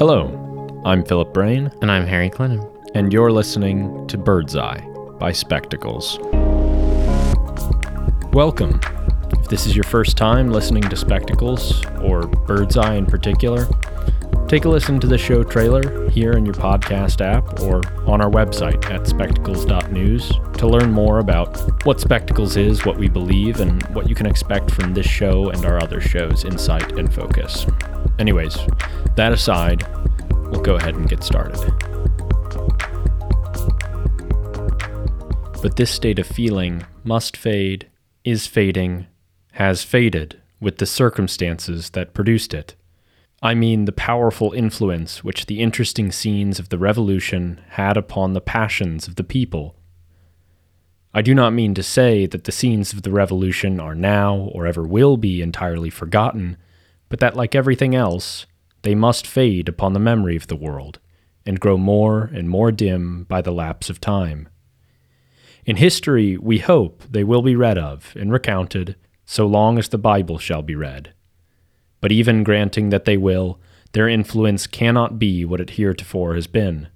Hello, I'm Philip Brain, And I'm Harry Clinton. and you're listening to Bird's Eye by Spectacles. Welcome. If this is your first time listening to Spectacles, or Bird's Eye in particular, take a listen to the show trailer here in your podcast app or on our website at spectacles.news to learn more about what Spectacles is, what we believe, and what you can expect from this show and our other shows, Insight and Focus. Anyways, that aside, we'll go ahead and get started. But this state of feeling must fade, is fading, has faded with the circumstances that produced it. I mean the powerful influence which the interesting scenes of the Revolution had upon the passions of the people. I do not mean to say that the scenes of the Revolution are now or ever will be entirely forgotten, but that, like everything else, they must fade upon the memory of the world and grow more and more dim by the lapse of time. In history, we hope they will be read of and recounted so long as the Bible shall be read. But even granting that they will, their influence cannot be what it heretofore has been.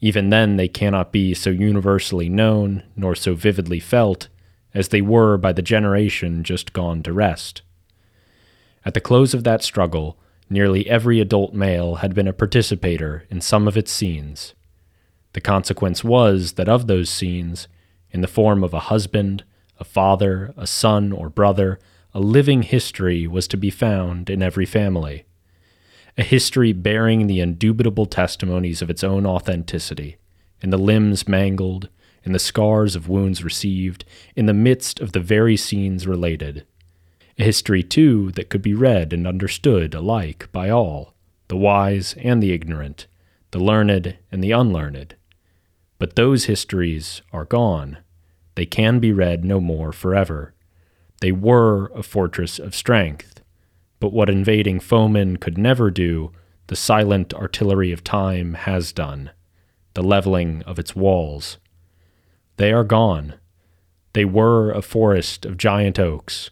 Even then, they cannot be so universally known nor so vividly felt as they were by the generation just gone to rest. At the close of that struggle, nearly every adult male had been a participator in some of its scenes. The consequence was that of those scenes, in the form of a husband, a father, a son, or brother, a living history was to be found in every family. A history bearing the indubitable testimonies of its own authenticity, in the limbs mangled, in the scars of wounds received, in the midst of the very scenes related. A history, too, that could be read and understood alike by all, the wise and the ignorant, the learned and the unlearned. But those histories are gone. They can be read no more forever. They were a fortress of strength, but what invading foemen could never do, the silent artillery of time has done, the leveling of its walls. They are gone. They were a forest of giant oaks,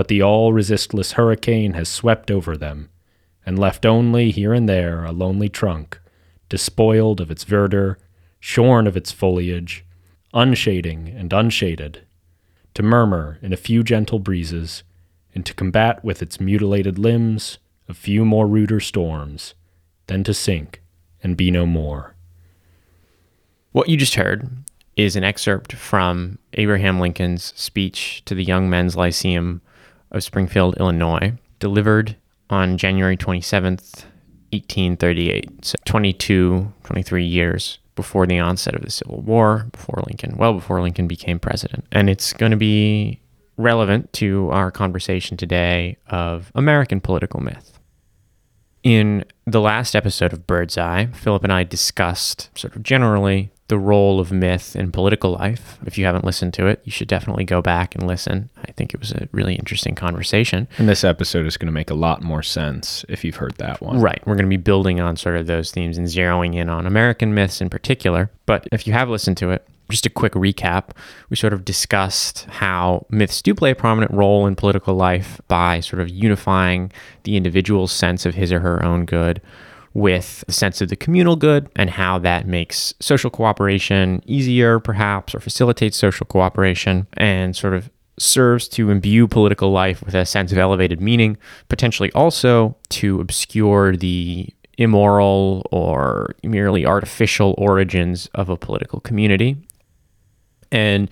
but the all resistless hurricane has swept over them, and left only here and there a lonely trunk, despoiled of its verdure, shorn of its foliage, unshading and unshaded, to murmur in a few gentle breezes, and to combat with its mutilated limbs a few more ruder storms, then to sink and be no more. What you just heard is an excerpt from Abraham Lincoln's speech to the Young Men's Lyceum of Springfield, Illinois, delivered on January 27th, 1838. So 22, 23 years before the onset of the Civil War, before Lincoln, well before Lincoln became president. And it's going to be relevant to our conversation today of American political myth. In the last episode of Bird's Eye, Philip and I discussed sort of generally the role of myth in political life. If you haven't listened to it, you should definitely go back and listen. I think it was a really interesting conversation. And this episode is going to make a lot more sense if you've heard that one. Right. We're going to be building on sort of those themes and zeroing in on American myths in particular. But if you have listened to it, just a quick recap. We sort of discussed how myths do play a prominent role in political life by sort of unifying the individual's sense of his or her own good with the sense of the communal good and how that makes social cooperation easier, perhaps, or facilitates social cooperation and sort of serves to imbue political life with a sense of elevated meaning, potentially also to obscure the immoral or merely artificial origins of a political community. And,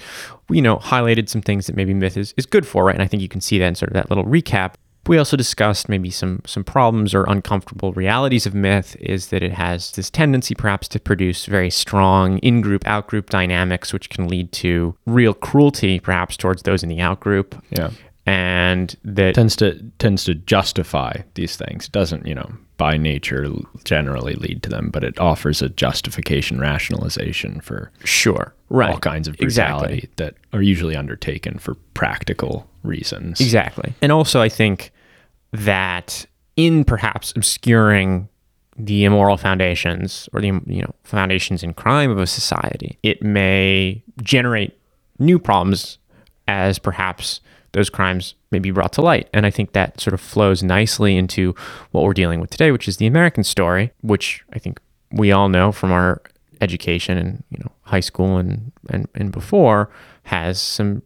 you know, highlighted some things that maybe myth is, is good for, right? And I think you can see that in sort of that little recap. We also discussed maybe some some problems or uncomfortable realities of myth is that it has this tendency perhaps to produce very strong in-group out-group dynamics which can lead to real cruelty perhaps towards those in the out-group. Yeah. And that tends to tends to justify these things. It doesn't, you know, by nature generally lead to them, but it offers a justification rationalization for sure, right. all kinds of brutality exactly. that are usually undertaken for practical reasons. Exactly. And also I think that in perhaps obscuring the immoral foundations or the you know foundations in crime of a society, it may generate new problems as perhaps those crimes may be brought to light. And I think that sort of flows nicely into what we're dealing with today, which is the American story, which I think we all know from our education and you know high school and and, and before has some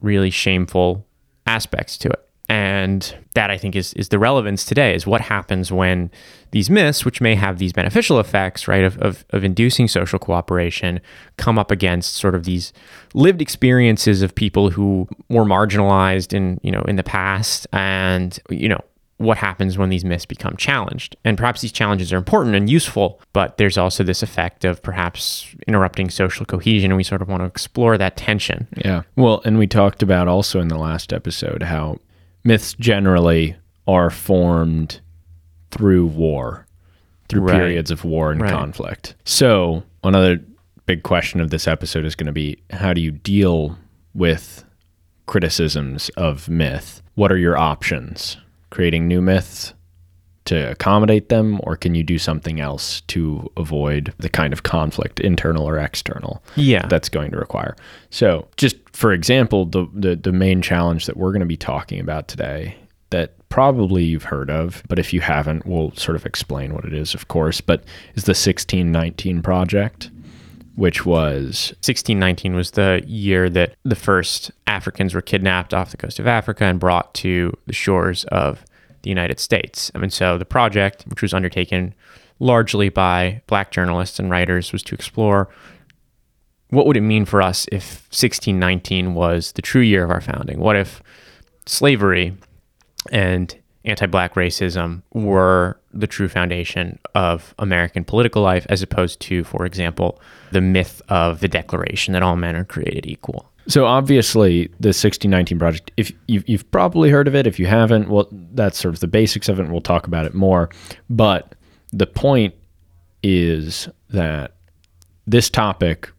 really shameful aspects to it. And that I think is is the relevance today is what happens when these myths, which may have these beneficial effects, right, of, of, of inducing social cooperation, come up against sort of these lived experiences of people who were marginalized in, you know, in the past and, you know, what happens when these myths become challenged. And perhaps these challenges are important and useful, but there's also this effect of perhaps interrupting social cohesion. And we sort of want to explore that tension. Yeah. Well, and we talked about also in the last episode how myths generally are formed through war, through Right. periods of war and Right. conflict. So, another big question of this episode is going to be how do you deal with criticisms of myth? What are your options? Creating new myths to accommodate them, or can you do something else to avoid the kind of conflict, internal or external? Yeah. that's going to require. So, just for example, the, the the main challenge that we're going to be talking about today that probably you've heard of, but if you haven't, we'll sort of explain what it is, of course, but is the 1619 project, which was 1619 was the year that the first Africans were kidnapped off the coast of Africa and brought to the shores of the United States. I mean, so the project, which was undertaken largely by black journalists and writers, was to explore what would it mean for us if 1619 was the true year of our founding? What if slavery and anti-black racism were the true foundation of American political life as opposed to for example the myth of the declaration that all men are created equal So obviously, the 1619 project. If you've, you've probably heard of it, if you haven't, well, that's sort of the basics of it, and we'll talk about it more. But the point is that this topic,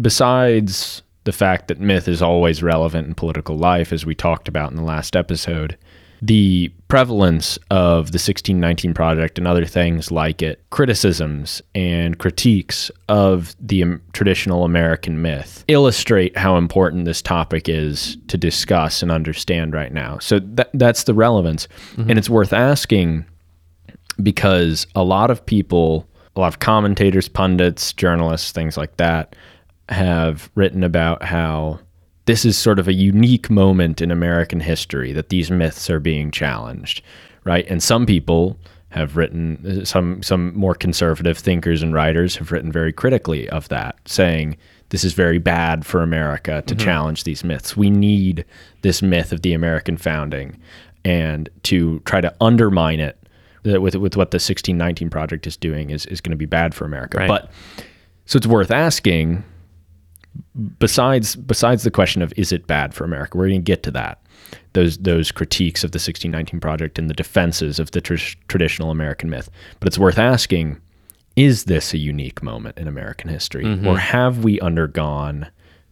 besides the fact that myth is always relevant in political life, as we talked about in the last episode, the prevalence of the 1619 project and other things like it, criticisms and critiques of the traditional American myth, illustrate how important this topic is to discuss and understand right now. So that, that's the relevance. Mm-hmm. And it's worth asking because a lot of people, a lot of commentators, pundits, journalists, things like that, have written about how this is sort of a unique moment in American history that these myths are being challenged, right? And some people have written uh, some some more conservative thinkers and writers have written very critically of that, saying this is very bad for America to mm-hmm. challenge these myths. We need this myth of the American founding and to try to undermine it uh, with with what the 1619 project is doing is is going to be bad for America. Right. But so it's worth asking besides besides the question of is it bad for America, we're going to get to that. Those those critiques of the 1619 project and the defenses of the tr- traditional American myth. But it's worth asking: Is this a unique moment in American history, mm-hmm. or have we undergone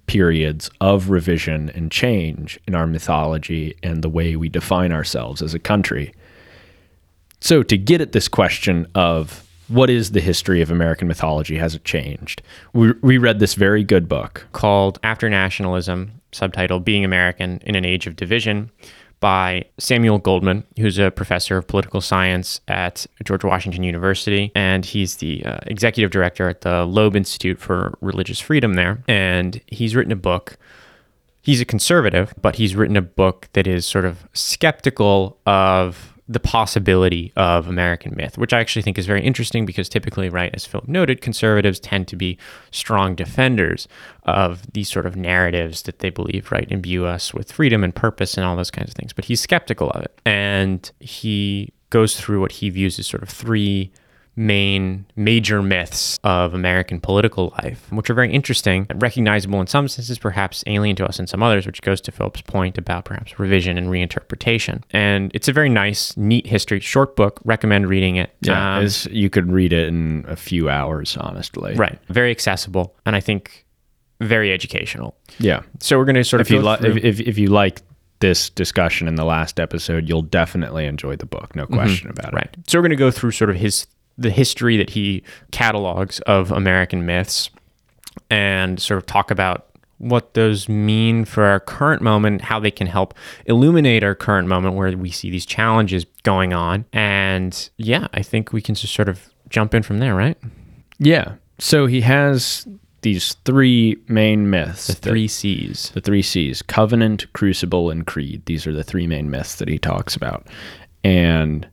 periods of revision and change in our mythology and the way we define ourselves as a country? So, to get at this question of what is the history of American mythology, has it changed? We, we read this very good book called After Nationalism, subtitled Being American in an Age of Division by Samuel Goldman, who's a professor of political science at George Washington University. And he's the uh, executive director at the Loeb Institute for Religious Freedom there. And he's written a book. He's a conservative, but he's written a book that is sort of skeptical of the possibility of American myth, which I actually think is very interesting because typically, right, as Philip noted, conservatives tend to be strong defenders of these sort of narratives that they believe, right, imbue us with freedom and purpose and all those kinds of things. But he's skeptical of it. And he goes through what he views as sort of three main major myths of American political life, which are very interesting, recognizable in some senses, perhaps alien to us in some others, which goes to Philip's point about perhaps revision and reinterpretation. And it's a very nice, neat history, short book. Recommend reading it. Yeah, Um, you could read it in a few hours, honestly. right. Very accessible, and I think very educational. Yeah. So we're going to sort of If you go like, if, if, if you like this discussion in the last episode, you'll definitely enjoy the book. No question about it. Mm-hmm. Right. So we're going to go through sort of his the history that he catalogs of American myths and sort of talk about what those mean for our current moment, how they can help illuminate our current moment where we see these challenges going on. And yeah, I think we can just sort of jump in from there, right? Yeah. So he has these three main myths. The three C's. The three C's covenant, crucible, and creed. These are the three main myths that he talks about. And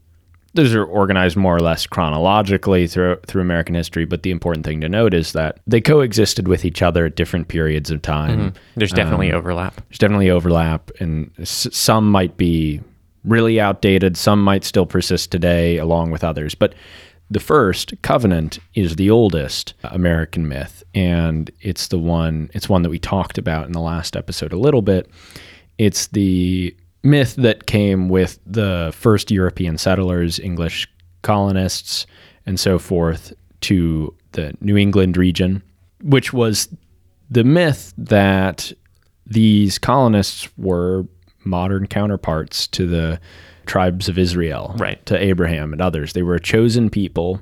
those are organized more or less chronologically through through American history, but the important thing to note is that they coexisted with each other at different periods of time. Mm-hmm. There's definitely um, overlap. There's definitely overlap, and s- some might be really outdated. Some might still persist today, along with others. But the first covenant is the oldest American myth, and it's the one. It's one that we talked about in the last episode a little bit. It's the myth that came with the first European settlers, English colonists, and so forth to the New England region, which was the myth that these colonists were modern counterparts to the tribes of Israel, right. to Abraham and others. They were a chosen people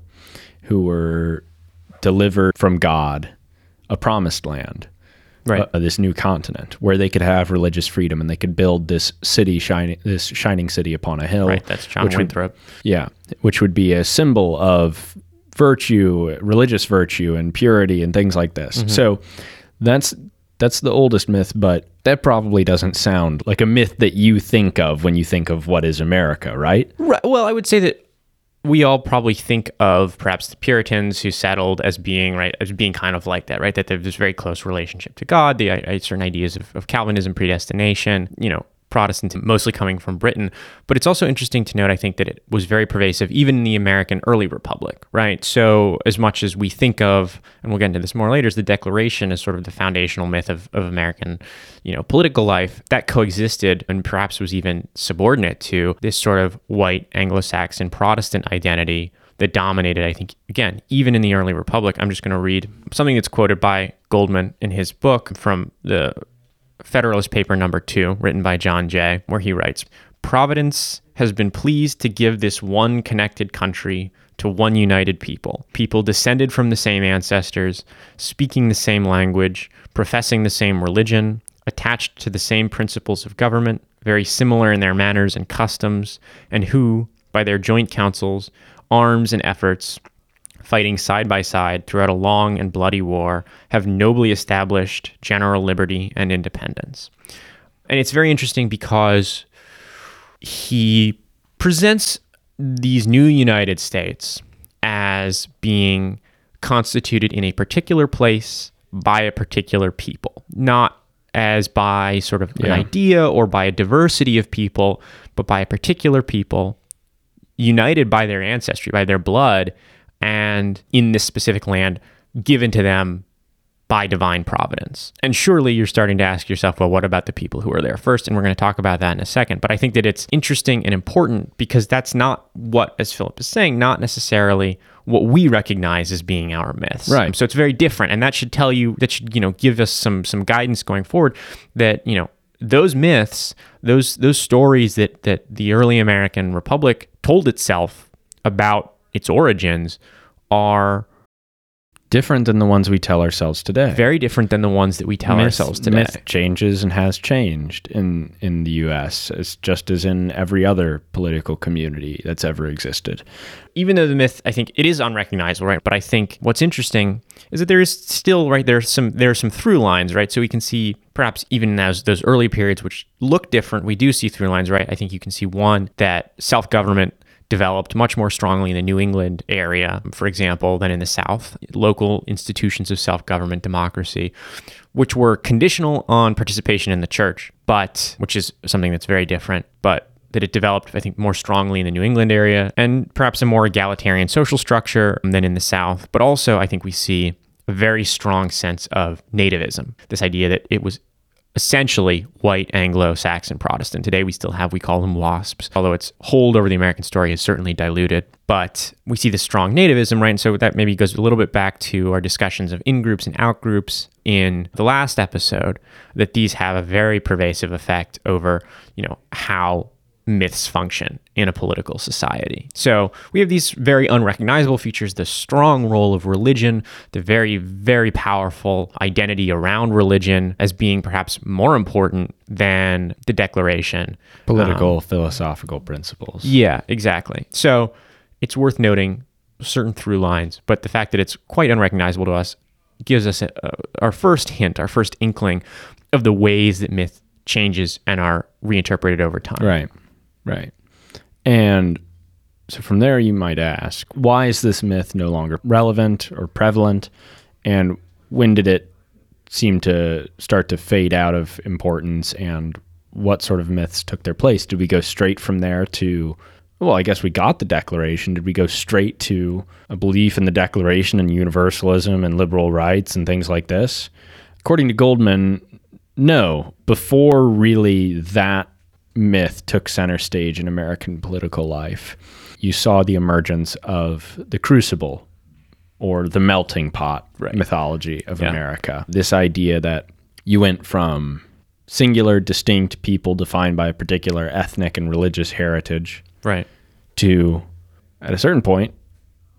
who were delivered from God a promised land right. uh, this new continent where they could have religious freedom and they could build this city shining this shining city upon a hill. Right, that's John Winthrop. Would, yeah, which would be a symbol of virtue, religious virtue and purity and things like this. Mm-hmm. So that's that's the oldest myth, but that probably doesn't sound like a myth that you think of when you think of what is America, right? Right. Well, I would say that we all probably think of perhaps the Puritans who settled as being right as being kind of like that, right? That there's this very close relationship to God, the uh, certain ideas of, of Calvinism, predestination, you know, Protestant, mostly coming from Britain. But it's also interesting to note, I think, that it was very pervasive even in the American early republic, right? So, as much as we think of, and we'll get into this more later, is the Declaration as sort of the foundational myth of, of American, you know, political life, that coexisted and perhaps was even subordinate to this sort of white Anglo Saxon Protestant identity that dominated, I think, again, even in the early republic. I'm just going to read something that's quoted by Goldman in his book from the Federalist Paper number two, written by John Jay, where he writes Providence has been pleased to give this one connected country to one united people, people descended from the same ancestors, speaking the same language, professing the same religion, attached to the same principles of government, very similar in their manners and customs, and who, by their joint counsels, arms, and efforts, fighting side by side throughout a long and bloody war, have nobly established general liberty and independence. And it's very interesting because he presents these new United States as being constituted in a particular place by a particular people, not as by sort of yeah. an idea or by a diversity of people, but by a particular people united by their ancestry, by their blood, and in this specific land given to them by divine providence. And surely you're starting to ask yourself, well, what about the people who are there first? And we're going to talk about that in a second. But I think that it's interesting and important because that's not what, as Philip is saying, not necessarily what we recognize as being our myths. Right. So it's very different. And that should tell you, that should, you know, give us some some guidance going forward that, you know, those myths, those those stories that that the early American Republic told itself about its origins are different than the ones we tell ourselves today. Very different than the ones that we tell myth, ourselves today. Myth changes and has changed in in the U.S. as just as in every other political community that's ever existed. Even though the myth, I think it is unrecognizable, right? But I think what's interesting is that there is still right there's some there are some through lines, right? So we can see perhaps even in those those early periods which look different, we do see through lines, right? I think you can see one that self government developed much more strongly in the New England area, for example, than in the South. Local institutions of self government democracy, which were conditional on participation in the church, but which is something that's very different, but that it developed, I think, more strongly in the New England area and perhaps a more egalitarian social structure than in the South. But also, I think we see a very strong sense of nativism, this idea that it was essentially white Anglo-Saxon Protestant. Today we still have, we call them WASPs, although its hold over the American story is certainly diluted. But we see the strong nativism, right? And so that maybe goes a little bit back to our discussions of in-groups and out-groups in the last episode, that these have a very pervasive effect over, you know, how myths function in a political society. So we have these very unrecognizable features the strong role of religion, the very, very powerful identity around religion as being perhaps more important than the Declaration. Political, um, philosophical principles. Yeah, exactly. So it's worth noting certain through lines, but the fact that it's quite unrecognizable to us gives us a, a, our first hint, our first inkling of the ways that myth changes and are reinterpreted over time. Right. Right. And so from there, you might ask, why is this myth no longer relevant or prevalent? And when did it seem to start to fade out of importance? And what sort of myths took their place? Did we go straight from there to, well, I guess we got the Declaration. Did we go straight to a belief in the Declaration and universalism and liberal rights and things like this? According to Goldman, no. Before really that myth took center stage in American political life, you saw the emergence of the crucible or the melting pot right. mythology of yeah. America. This idea that you went from singular, distinct people defined by a particular ethnic and religious heritage, right, to at a certain point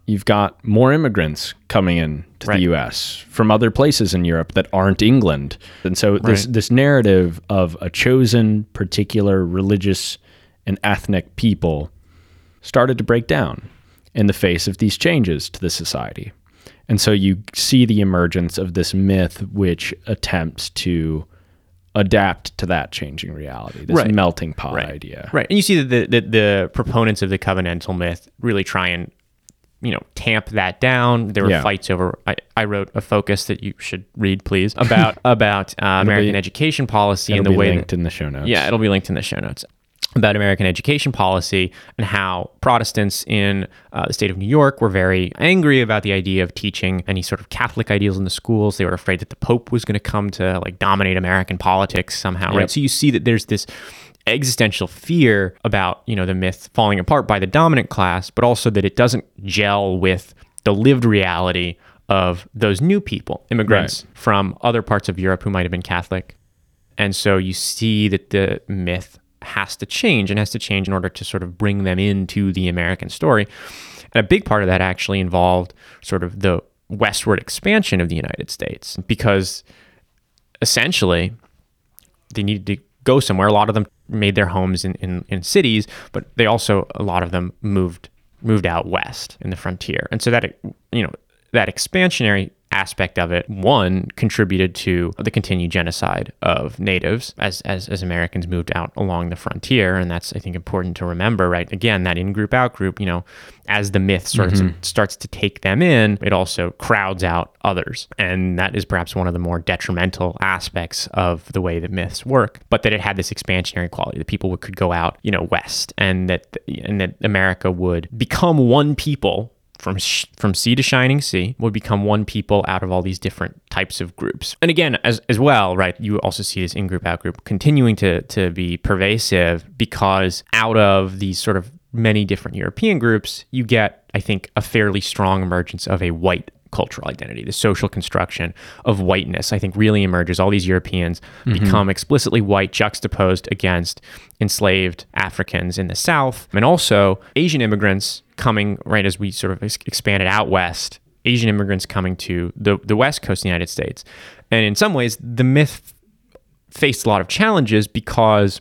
you've got more immigrants coming in to right. the US from other places in Europe that aren't England. And so this right. this narrative of a chosen particular religious and ethnic people started to break down in the face of these changes to the society. And so you see the emergence of this myth which attempts to adapt to that changing reality, this right. melting pot right. idea. Right. And you see that the, the, the, proponents of the covenantal myth really try and you know tamp that down. There were yeah. fights over. I, I wrote a focus that you should read, please, about about uh, American be, education policy and the way linked that, in the show notes. Yeah, it'll be linked in the show notes about American education policy and how Protestants in uh, the state of New York were very angry about the idea of teaching any sort of Catholic ideals in the schools. They were afraid that the Pope was going to come to like dominate American politics somehow, yep. right? So you see that there's this existential fear about you know the myth falling apart by the dominant class but also that it doesn't gel with the lived reality of those new people immigrants right. from other parts of europe who might have been catholic and so you see that the myth has to change and has to change in order to sort of bring them into the american story and a big part of that actually involved sort of the westward expansion of the united states because essentially they needed to go somewhere. A lot of them made their homes in, in, in cities, but they also, a lot of them moved moved out west in the frontier. And so that, you know, that expansionary aspect of it, one, contributed to the continued genocide of natives as, as, as Americans moved out along the frontier. And that's, I think, important to remember, right? Again, that in group, out group, you know, as the myth starts, mm-hmm. starts to take them in, it also crowds out others. And that is perhaps one of the more detrimental aspects of the way that myths work, but that it had this expansionary quality that people would, could go out, you know, west and that, and that America would become one people from sh- from sea to shining sea would become one people out of all these different types of groups. And again, as as well, right? You also see this in group out group continuing to to be pervasive because out of these sort of many different European groups, you get I think a fairly strong emergence of a white cultural identity, the social construction of whiteness, I think really emerges. All these Europeans mm-hmm. become explicitly white, juxtaposed against enslaved Africans in the South, and also Asian immigrants coming right as we sort of expanded out west. Asian immigrants coming to the, the west coast of the United States. And in some ways, the myth faced a lot of challenges because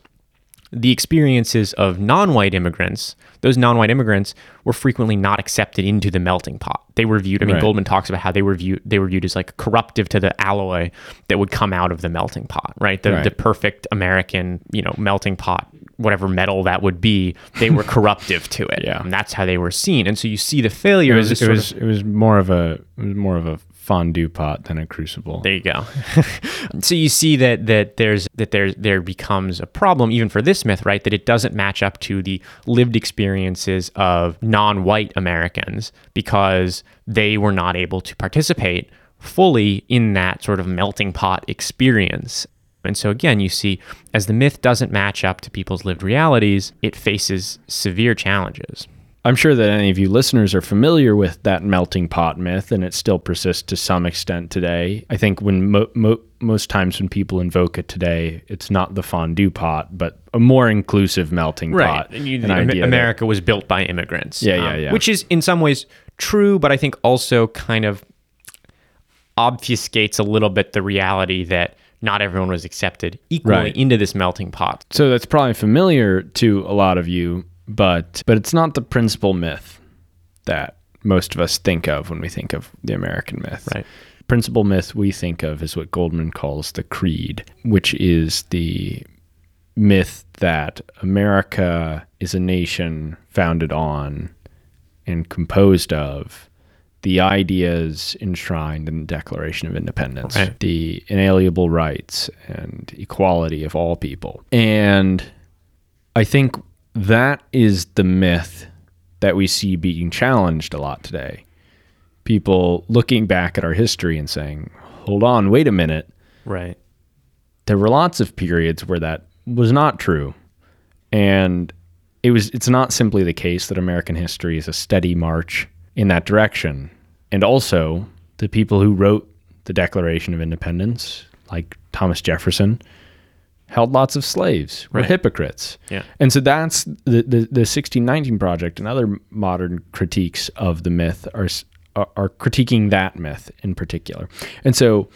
the experiences of non-white immigrants, those non-white immigrants were frequently not accepted into the melting pot. They were viewed. I mean, right. Goldman talks about how they were viewed. They were viewed as like corruptive to the alloy that would come out of the melting pot. Right, the right. the perfect American, you know, melting pot, whatever metal that would be. They were corruptive to it. Yeah, and that's how they were seen. And so you see the failure. It was, it was, it was more of a it was more of a fondue pot than a crucible. There you go. so you see that that there's that there there becomes a problem even for this myth, right? That it doesn't match up to the lived experiences of non-white Americans because they were not able to participate fully in that sort of melting pot experience. And so again, you see as the myth doesn't match up to people's lived realities, it faces severe challenges. I'm sure that any of you listeners are familiar with that melting pot myth, and it still persists to some extent today. I think when mo- mo- most times when people invoke it today, it's not the fondue pot, but a more inclusive melting pot. And you, Am- idea that- America was built by immigrants. um, Yeah, yeah, yeah. Which is in some ways true, but I think also kind of obfuscates a little bit the reality that not everyone was accepted equally Right. into this melting pot. So that's probably familiar to a lot of you, but but it's not the principal myth that most of us think of when we think of the American myth. Right. Principal myth we think of is what Goldman calls the creed, which is the myth that America is a nation founded on and composed of the ideas enshrined in the Declaration of Independence, Right. the inalienable rights and equality of all people. And I think that is the myth that we see being challenged a lot today. People looking back at our history and saying, hold on, wait a minute. Right. There were lots of periods where that was not true. And it was it's not simply the case that American history is a steady march in that direction. And also, the people who wrote the Declaration of Independence, like Thomas Jefferson, held lots of slaves, were Right. hypocrites. Yeah. And so that's the, the, the 1619 Project and other modern critiques of the myth are, are, are critiquing that myth in particular. And so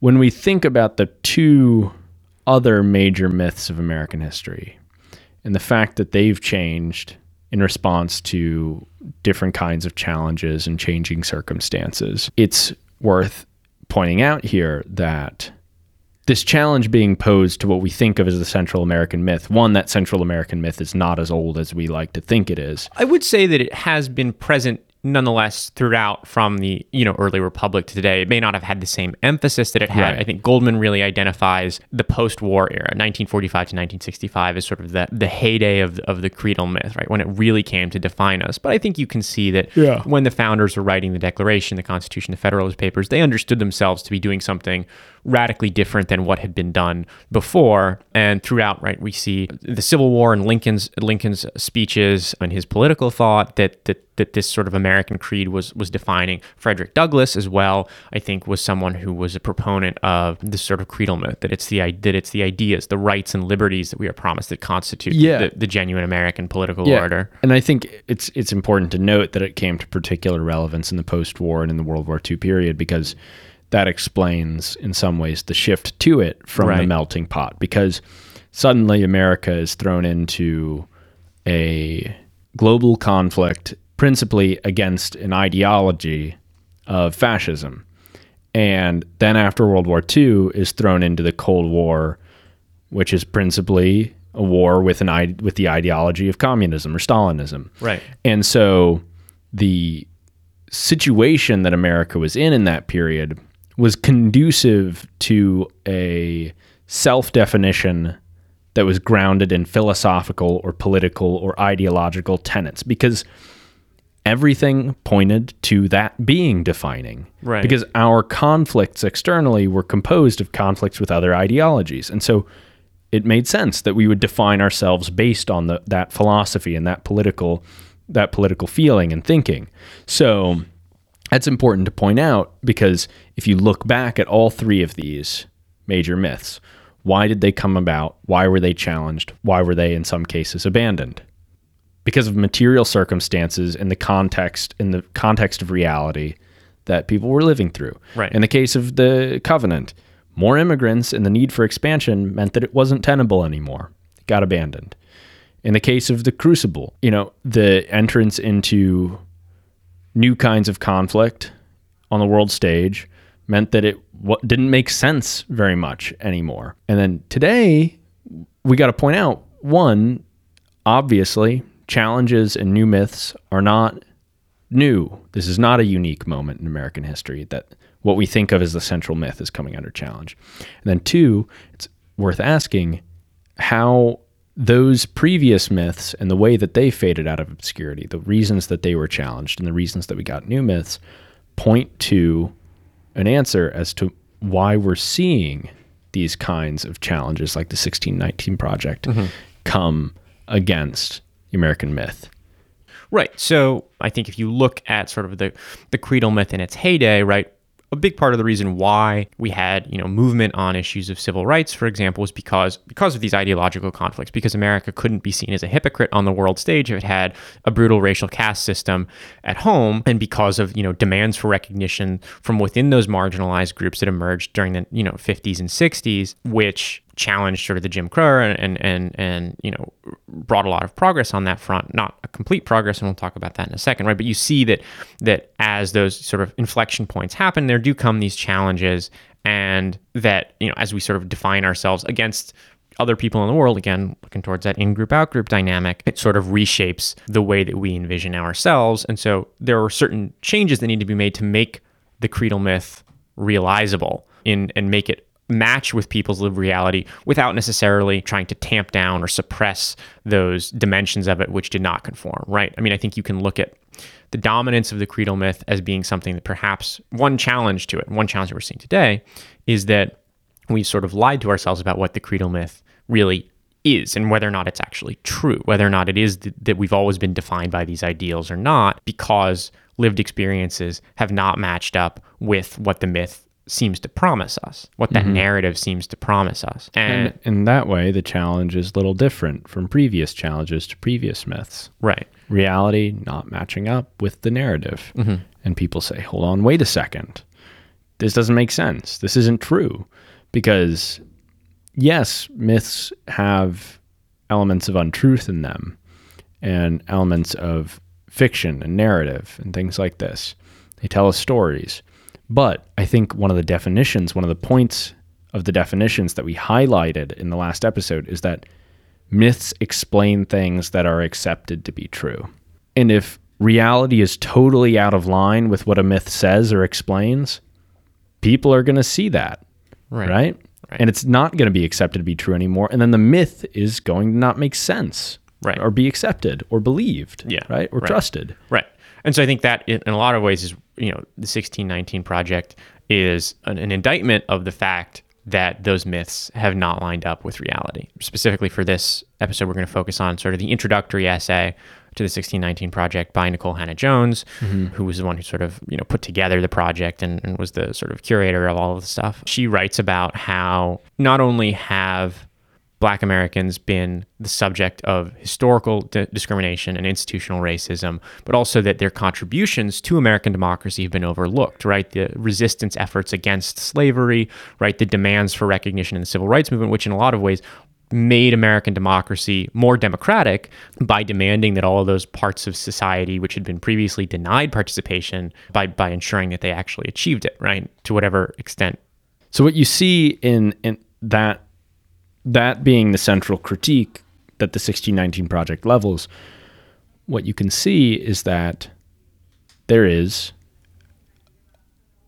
when we think about the two other major myths of American history and the fact that they've changed in response to different kinds of challenges and changing circumstances, it's worth pointing out here that this challenge being posed to what we think of as the Central American myth, one, that Central American myth is not as old as we like to think it is. I would say that it has been present nonetheless throughout from the you know early republic to today it may not have had the same emphasis that it had Right. i think goldman really identifies the post-war era 1945 to 1965 as sort of the, the heyday of, of the creedal myth right when it really came to define us but i think you can see that Yeah. when the founders were writing the declaration the constitution the federalist papers they understood themselves to be doing something radically different than what had been done before and throughout right we see the civil war and lincoln's lincoln's speeches and his political thought that that that this sort of American creed was was defining. Frederick Douglass as well, I think, was someone who was a proponent of this sort of creedal myth that it's the that it's the ideas, the rights and liberties that we are promised that constitute Yeah. the, the genuine American political order. And I think it's it's important to note that it came to particular relevance in the post-war and in the World War II period because that explains in some ways the shift to it from the melting pot because suddenly America is thrown into a global conflict principally against an ideology of fascism. And then after World War II is thrown into the Cold War, which is principally a war with an with the ideology of communism or Stalinism. Right. And so the situation that America was in in that period was conducive to a self-definition that was grounded in philosophical or political or ideological tenets because everything pointed to that being defining. Right. Because our conflicts externally were composed of conflicts with other ideologies. And so it made sense that we would define ourselves based on the, that philosophy and that political that political feeling and thinking. So that's important to point out because if you look back at all three of these major myths, why did they come about? Why were they challenged? Why were they in some cases abandoned? Because of material circumstances in the context in the context of reality that people were living through. Right. In the case of the covenant, more immigrants and the need for expansion meant that it wasn't tenable anymore. It got abandoned. In the case of the crucible, you know, the entrance into new kinds of conflict on the world stage meant that it didn't make sense very much anymore. And then today, we got to point out one, obviously, challenges and new myths are not new. This is not a unique moment in American history that what we think of as the central myth is coming under challenge. And then two, it's worth asking how those previous myths and the way that they faded out of obscurity, the reasons that they were challenged and the reasons that we got new myths point to an answer as to why we're seeing these kinds of challenges like the 1619 project mm-hmm. come against the American myth. Right. So I think if you look at sort of the the creedal myth in its heyday, right, a big part of the reason why we had you know movement on issues of civil rights, for example, was because because of these ideological conflicts. Because America couldn't be seen as a hypocrite on the world stage if it had a brutal racial caste system at home, and because of you know demands for recognition from within those marginalized groups that emerged during the you know 50s and 60s, which challenged sort of the Jim Crow and, and and and you know brought a lot of progress on that front. Not a complete progress, and we'll talk about that in a second, right? But you see that that as those sort of inflection points happen, there do come these challenges, and that you know as we sort of define ourselves against other people in the world, again, looking towards that in group, out group dynamic, it sort of reshapes the way that we envision ourselves. And so there are certain changes that need to be made to make the creedal myth realizable in and make it match with people's lived reality without necessarily trying to tamp down or suppress those dimensions of it which did not conform, right? I mean, I think you can look at the dominance of the creedal myth as being something that perhaps one challenge to it, one challenge that we're seeing today is that we've sort of lied to ourselves about what the creedal myth really is and whether or not it's actually true, whether or not it is th- that we've always been defined by these ideals or not, because lived experiences have not matched up with what the myth seems to promise us, what that Mm-hmm. narrative seems to promise us. And, And in that way, the challenge is a little different from previous challenges to previous myths. right, Reality not matching up with the narrative. And people say, hold on, wait a second. This doesn't make sense. This isn't true. Because, yes, myths have elements of untruth in them and elements of fiction and narrative and things like this. They tell us stories. But I think one of the definitions, one of the points of the definitions that we highlighted in the last episode is that myths explain things that are accepted to be true. And if reality is totally out of line with what a myth says or explains, people are going to see that, right, right? Right. And it's not going to be accepted to be true anymore. And then the myth is going to not make sense Right. or be accepted or believed, Yeah, right? Or right. trusted. Right. And so I think that in, a lot of ways is, you know, the 1619 project is an, an indictment of the fact that those myths have not lined up with reality. Specifically for this episode, we're going to focus on sort of the introductory essay to the 1619 project by Nikole Hannah Jones, mm-hmm. who was the one who sort of, you know, put together the project and, and was the sort of curator of all of the stuff. She writes about how not only have Black Americans been the subject of historical di- discrimination and institutional racism, but also that their contributions to American democracy have been overlooked, right? The resistance efforts against slavery, right? The demands for recognition in the civil rights movement, which in a lot of ways made American democracy more democratic by demanding that all of those parts of society which had been previously denied participation by by ensuring that they actually achieved it, right? To whatever extent. So what you see in in that that being the central critique that the 1619 project levels, what you can see is that there is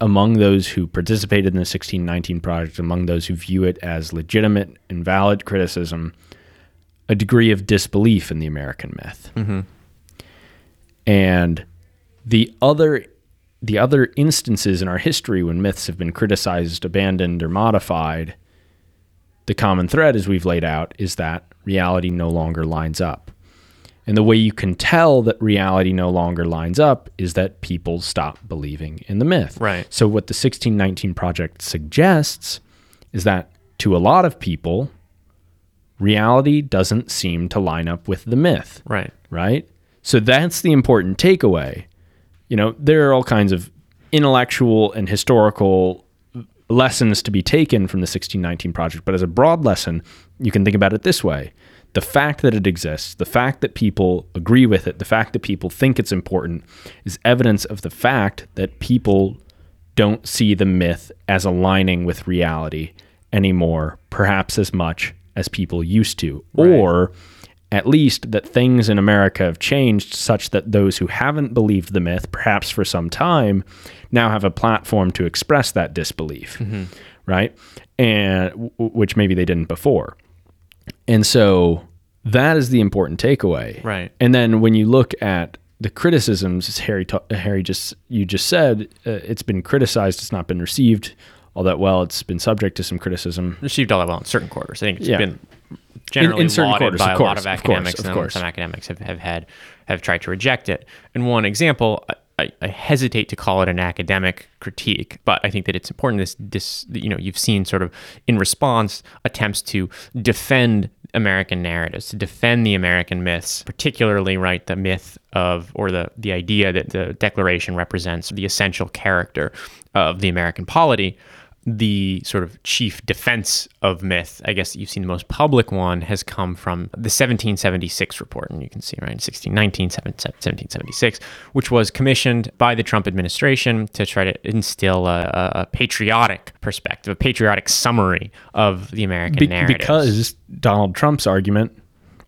among those who participated in the 1619 project, among those who view it as legitimate and valid criticism, a degree of disbelief in the American myth. Mm-hmm. And the other the other instances in our history when myths have been criticized, abandoned, or modified, the common thread, as we've laid out, is that reality no longer lines up. And the way you can tell that reality no longer lines up is that people stop believing in the myth. Right. So, what the 1619 Project suggests is that to a lot of people, reality doesn't seem to line up with the myth Right. right? So that's the important takeaway. You know, there are all kinds of intellectual and historical lessons to be taken from the 1619 project, but as a broad lesson, you can think about it this way. The fact that it exists, the fact that people agree with it, the fact that people think it's important is evidence of the fact that people don't see the myth as aligning with reality anymore, perhaps as much as people used to. Or at least that things in America have changed such that those who haven't believed the myth, perhaps for some time, now have a platform to express that disbelief, right? And w- which maybe they didn't before. And so that is the important takeaway. Right. And then when you look at the criticisms, as Harry, ta- Harry just you just said, uh, it's been criticized, it's not been received all that well. It's been subject to some criticism. received all that well in certain quarters. I think it's Yeah. been generally in certain quarters, by of a lot course, of of academics, course, of and course. some academics have, have had have tried to reject it. And one example, I, I hesitate to call it an academic critique, but I think that it's important. This this you know you've seen sort of in response attempts to defend American narratives, to defend the American myths, particularly right the myth of or the the idea that the Declaration represents the essential character of the American polity the sort of chief defense of myth, I guess you've seen the most public one, has come from the 1776 report. And you can see, right, 1619, 1776, which was commissioned by the Trump administration to try to instill a, a, patriotic perspective, a patriotic summary of the American Be- narrative. because Donald Trump's argument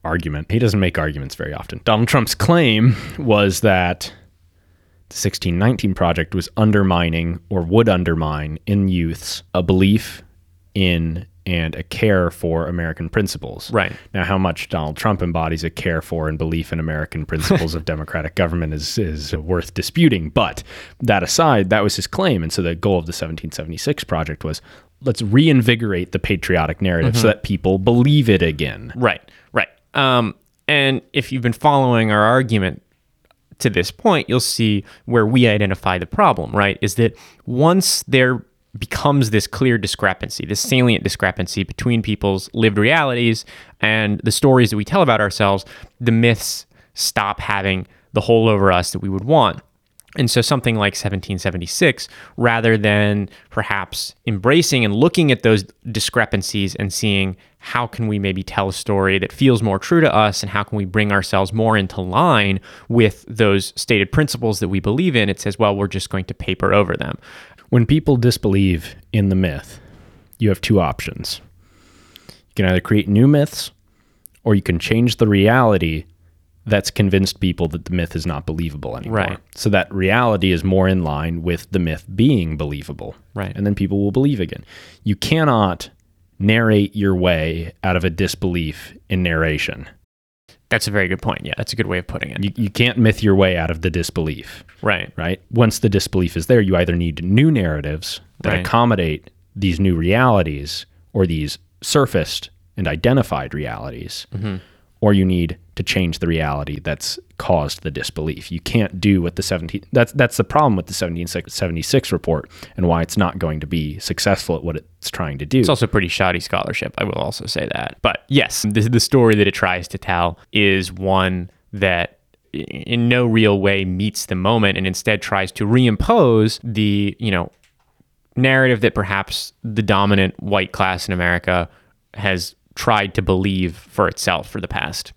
argument he doesn't make arguments very often. Donald Trump's claim was that 1619 project was undermining or would undermine in youths a belief in and a care for American principles. Right. Now, how much Donald Trump embodies a care for and belief in American principles of democratic government is, is worth disputing. But that aside, that was his claim. And so the goal of the 1776 project was let's reinvigorate the patriotic narrative so that people believe it again. Right, right. Um, and if you've been following our argument to this point, you'll see where we identify the problem, right? Is that once there becomes this clear discrepancy, this salient discrepancy between people's lived realities and the stories that we tell about ourselves, the myths stop having the hold over us that we would want. And so something like 1776, rather than perhaps embracing and looking at those discrepancies and seeing how can we maybe tell a story that feels more true to us and how can we bring ourselves more into line with those stated principles that we believe in, it says, well, we're just going to paper over them. When people disbelieve in the myth, you have two options. You can either create new myths or you can change the reality that's convinced people that the myth is not believable anymore. Right. So that reality is more in line with the myth being believable. Right. And then people will believe again. You cannot narrate your way out of a disbelief in narration. That's a very good point. Yeah, that's a good way of putting it. You, you can't myth your way out of the disbelief. right. right? Once the disbelief is there, you either need new narratives that Right. accommodate these new realities or these surfaced and identified realities, Mm-hmm. or you need to change the reality that's caused the disbelief. You can't do what the 17 that's that's the problem with the 1776 report and why it's not going to be successful at what it's trying to do. It's also pretty shoddy scholarship. I will also say that. But yes, the, the story that it tries to tell is one that in no real way meets the moment and instead tries to reimpose the, you know, narrative that perhaps the dominant white class in America has tried to believe for itself for the past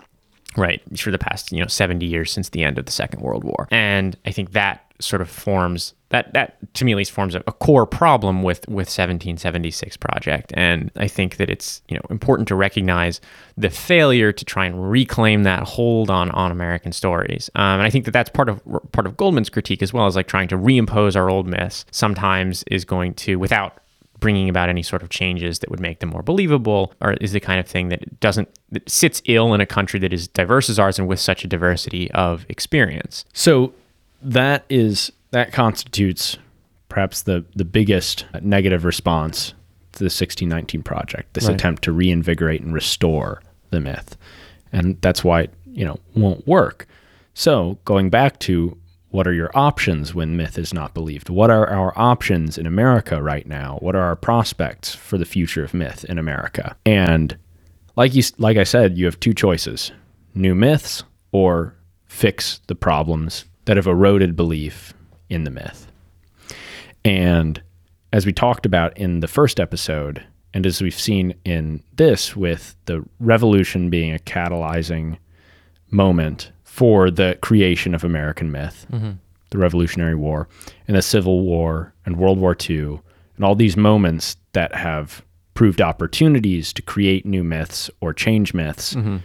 right for the past you know 70 years since the end of the second world war. And i think that sort of forms that that to me at least forms a, a core problem with with 1776 project. And i think that it's you know important to recognize the failure to try and reclaim that hold on on american stories. Um, and i think that that's part of part of goldman's critique as well as like trying to reimpose our old myths sometimes is going to without bringing about any sort of changes that would make them more believable or is the kind of thing that doesn't that sits ill in a country that is diverse as ours and with such a diversity of experience So that is that constitutes perhaps the the biggest negative response to the 1619 project. This Right. attempt to reinvigorate and restore the myth, and that's why it you know won't work. So going back to what are your options when myth is not believed? What are our options in America right now? What are our prospects for the future of myth in America? And like you like I said, you have two choices: new myths or fix the problems that have eroded belief in the myth. And as we talked about in the first episode, and as we've seen in this with the revolution being a catalyzing moment for the creation of American myth, mm-hmm. the Revolutionary War, and the Civil War, and World War II, and all these moments that have proved opportunities to create new myths or change myths. Mm-hmm.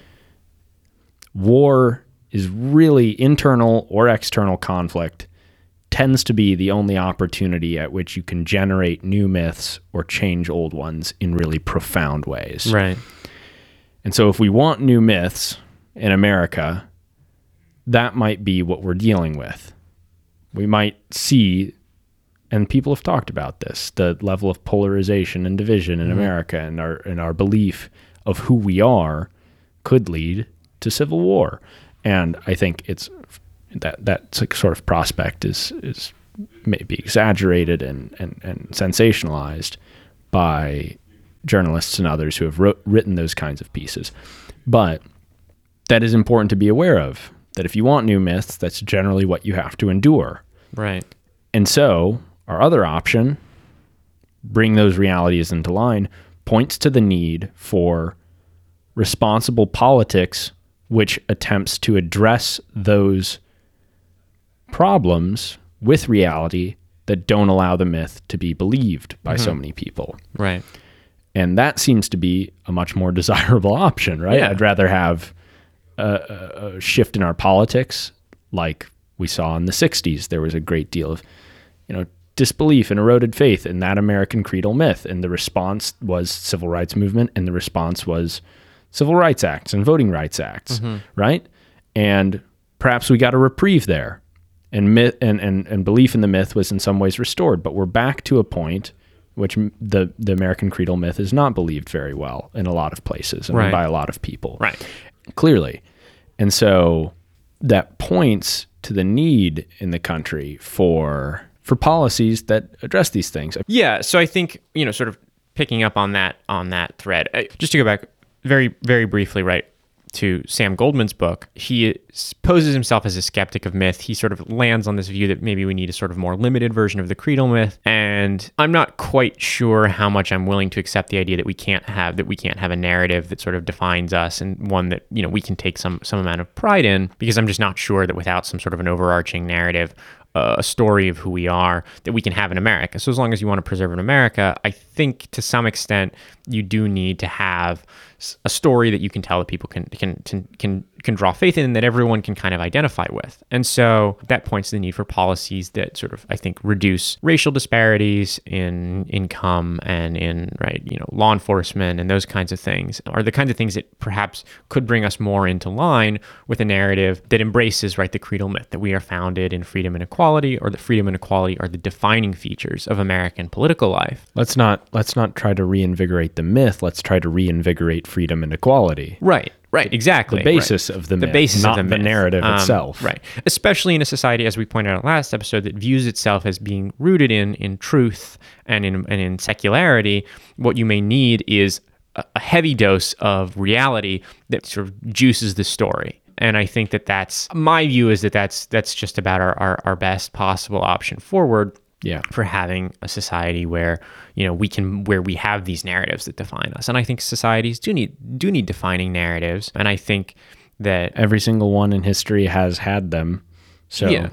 War is really internal or external conflict tends to be the only opportunity at which you can generate new myths or change old ones in really profound ways. right And so, if we want new myths in America, that might be what we're dealing with. We might see, and people have talked about this, the level of polarization and division in mm-hmm. America and our and our belief of who we are could lead to civil war. And I think it's that that sort of prospect is is maybe exaggerated and, and, and sensationalized by journalists and others who have wrote, written those kinds of pieces. But that is important to be aware of that if you want new myths, that's generally what you have to endure. Right. And so, our other option, bring those realities into line, points to the need for responsible politics which attempts to address those problems with reality that don't allow the myth to be believed by so mm-hmm. many people. Right. And that seems to be a much more desirable option, right? Yeah. I'd rather have a, a, shift in our politics like we saw in the 60s. There was a great deal of, you know, disbelief and eroded faith in that American creedal myth. And the response was civil rights movement, and the response was civil rights acts and voting rights acts, mm-hmm. right? And perhaps we got a reprieve there. And myth and, and, and belief in the myth was in some ways restored, but we're back to a point which the the American creedal myth is not believed very well in a lot of places and Right. by a lot of people Right. Clearly. And so that points to the need in the country for for policies that address these things. Yeah, so I think you know, sort of picking up on that on that thread. uh, Just to go back very very briefly, right to Sam Goldman's book, he poses himself as a skeptic of myth. He sort of lands on this view that maybe we need a sort of more limited version of the creedal myth, and I'm not quite sure how much I'm willing to accept the idea that we can't have that we can't have a narrative that sort of defines us and one that you know we can take some some amount of pride in because I'm just not sure that without some sort of an overarching narrative uh, a story of who we are that we can have in America. So as long as you want to preserve in America, I think to some extent you do need to have a story that you can tell that people can can can can, draw faith in that everyone can kind of identify with. And so that points to the need for policies that sort of I think reduce racial disparities in income and in right, you know, law enforcement and those kinds of things are the kinds of things that perhaps could bring us more into line with a narrative that embraces right the creedal myth that we are founded in freedom and equality or that freedom and equality are the defining features of American political life. Let's not let's not try to reinvigorate the myth. Let's try to reinvigorate freedom and equality. Right. Right. Exactly. The basis of the the basis not of the, the narrative Um, itself. Right. Especially in a society, as we pointed out last episode, that views itself as being rooted in in truth and in and in secularity. What you may need is a, a heavy dose of reality that sort of juices the story. And I think that that's my view is that that's that's just about our, our, our best possible option forward Yeah. for having a society where you know we can where we have these narratives that define us and i think societies do need do need defining narratives and i think that Every single one in history has had them. So yeah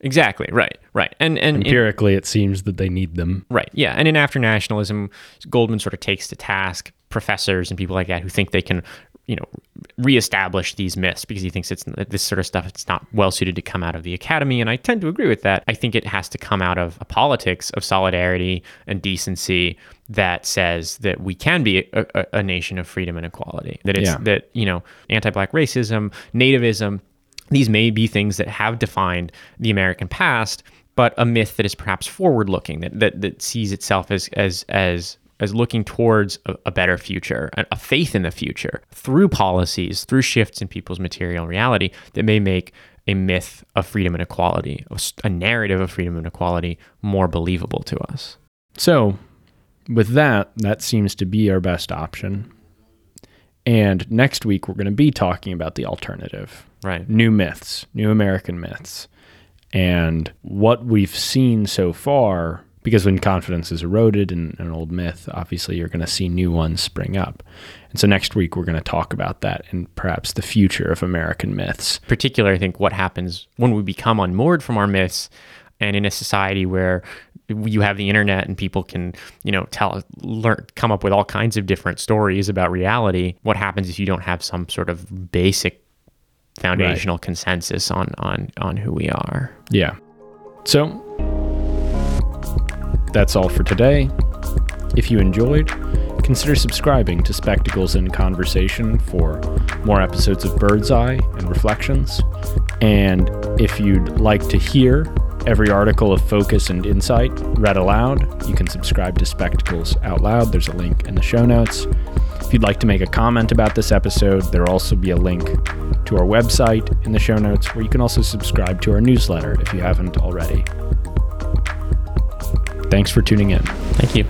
exactly right right and and in- empirically it seems that they need them. Right. Yeah. And in after nationalism, Goldman sort of takes to task professors and people like that who think they can, you know, reestablish these myths because he thinks it's this sort of stuff. It's not well suited to come out of the academy. And I tend to agree with that. I think it has to come out of a politics of solidarity and decency that says that we can be a, a, a nation of freedom and equality. That it's Yeah. that, you know, anti-black racism, nativism, these may be things that have defined the American past, but a myth that is perhaps forward looking, that, that, that sees itself as, as, as, as looking towards a, a better future, a, a faith in the future through policies, through shifts in people's material reality that may make a myth of freedom and equality, a narrative of freedom and equality more believable to us. So, with that, that seems to be our best option. And next week, we're going to be talking about the alternative Right. new myths, new American myths. And what we've seen so far, because when confidence is eroded in an old myth, obviously you're going to see new ones spring up. And so next week, we're going to talk about that and perhaps the future of American myths. Particularly, I think what happens when we become unmoored from our myths and in a society where you have the internet and people can, you know, tell, learn, come up with all kinds of different stories about reality. What happens if you don't have some sort of basic foundational consensus on, on, on who we are? Yeah. So that's all for today. If you enjoyed, consider subscribing to Spectacles in Conversation for more episodes of Bird's Eye and Reflections. And if you'd like to hear every article of focus and insight read aloud, you can subscribe to Spectacles Out Loud. There's a link in the show notes. If you'd like to make a comment about this episode, there'll also be a link to our website in the show notes where you can also subscribe to our newsletter if you haven't already. Thanks for tuning in. Thank you.